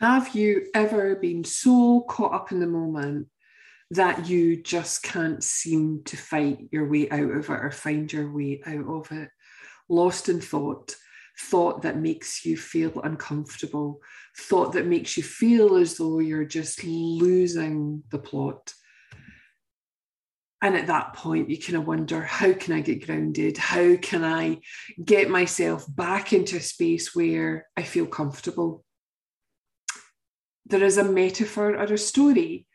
Have you ever been so caught up in the moment that you just can't seem to fight your way out of it or find your way out of it? Lost in thought, thought that makes you feel uncomfortable, thought that makes you feel as though you're just losing the plot. And at that point, you kind of wonder how can I get grounded? How can I get myself back into a space where I feel comfortable? There is a metaphor or a story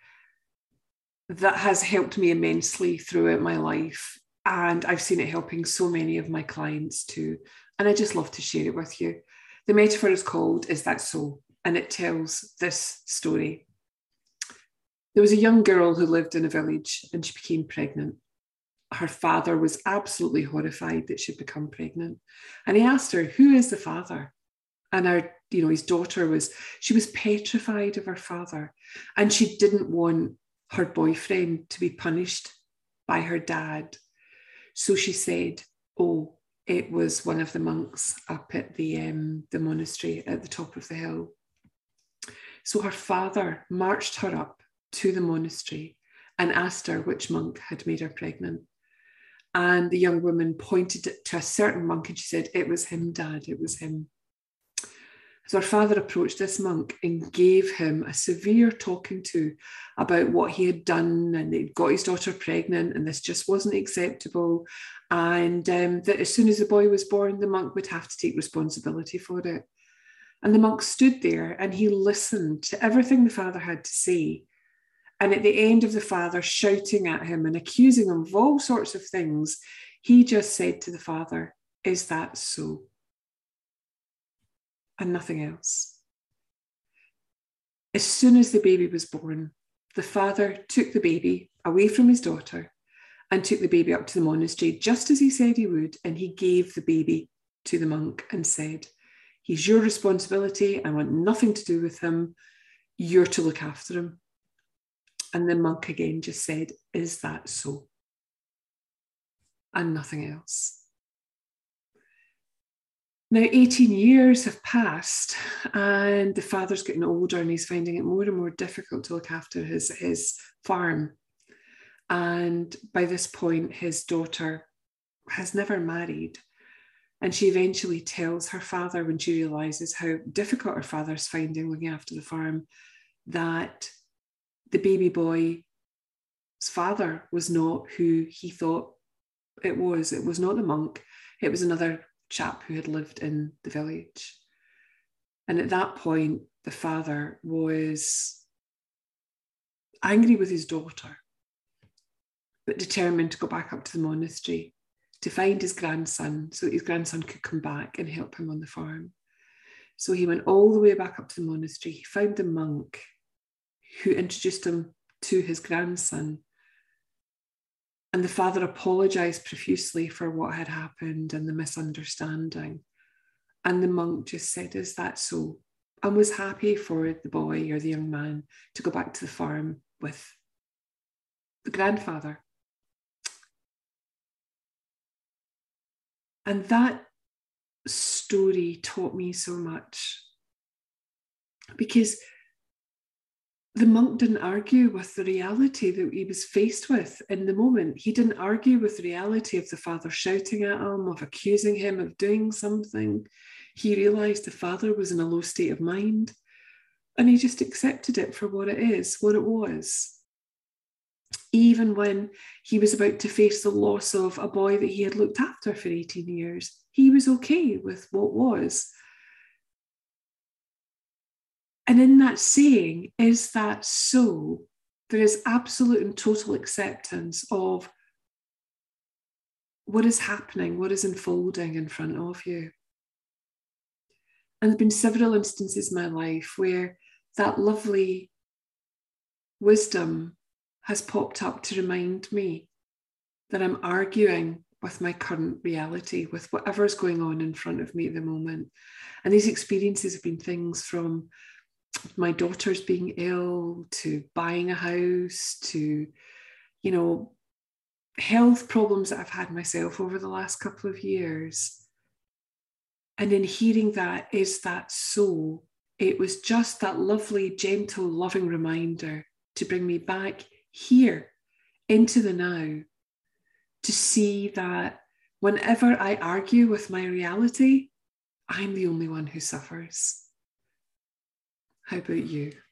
that has helped me immensely throughout my life. And I've seen it helping so many of my clients too. And I just love to share it with you. The metaphor is called Is That So? And it tells this story. There was a young girl who lived in a village and she became pregnant. Her father was absolutely horrified that she'd become pregnant. And he asked her, Who is the father? And our, you know, his daughter was, she was petrified of her father. And she didn't want her boyfriend to be punished by her dad. So she said, Oh, it was one of the monks up at the, um, the monastery at the top of the hill. So her father marched her up to the monastery and asked her which monk had made her pregnant. And the young woman pointed to a certain monk and she said, It was him, Dad, it was him. So her father approached this monk and gave him a severe talking to about what he had done and he'd got his daughter pregnant and this just wasn't acceptable. And um, that as soon as the boy was born, the monk would have to take responsibility for it. And the monk stood there and he listened to everything the father had to say. And at the end of the father shouting at him and accusing him of all sorts of things, he just said to the father, Is that so? And nothing else. As soon as the baby was born, the father took the baby away from his daughter and took the baby up to the monastery, just as he said he would. And he gave the baby to the monk and said, He's your responsibility. I want nothing to do with him. You're to look after him. And the monk again just said, Is that so? And nothing else. Now, 18 years have passed, and the father's getting older and he's finding it more and more difficult to look after his, his farm. And by this point, his daughter has never married. And she eventually tells her father, when she realizes how difficult her father's finding looking after the farm, that the baby boy's father was not who he thought it was. It was not the monk, it was another chap who had lived in the village. And at that point, the father was angry with his daughter, but determined to go back up to the monastery to find his grandson so that his grandson could come back and help him on the farm. So he went all the way back up to the monastery. He found the monk who introduced him to his grandson and the father apologized profusely for what had happened and the misunderstanding. And the monk just said, Is that so? And was happy for the boy or the young man to go back to the farm with the grandfather. And that story taught me so much because the monk didn't argue with the reality that he was faced with in the moment. He didn't argue with the reality of the father shouting at him, of accusing him of doing something. He realized the father was in a low state of mind and he just accepted it for what it is, what it was. Even when he was about to face the loss of a boy that he had looked after for 18 years, he was okay with what was and in that saying, is that so? There is absolute and total acceptance of what is happening, what is unfolding in front of you. And there have been several instances in my life where that lovely wisdom has popped up to remind me that I'm arguing with my current reality, with whatever is going on in front of me at the moment. And these experiences have been things from my daughter's being ill to buying a house to you know health problems that i've had myself over the last couple of years and in hearing that is that so it was just that lovely, gentle, loving reminder to bring me back here into the now to see that whenever I argue with my reality, I'm the only one who suffers. How about you?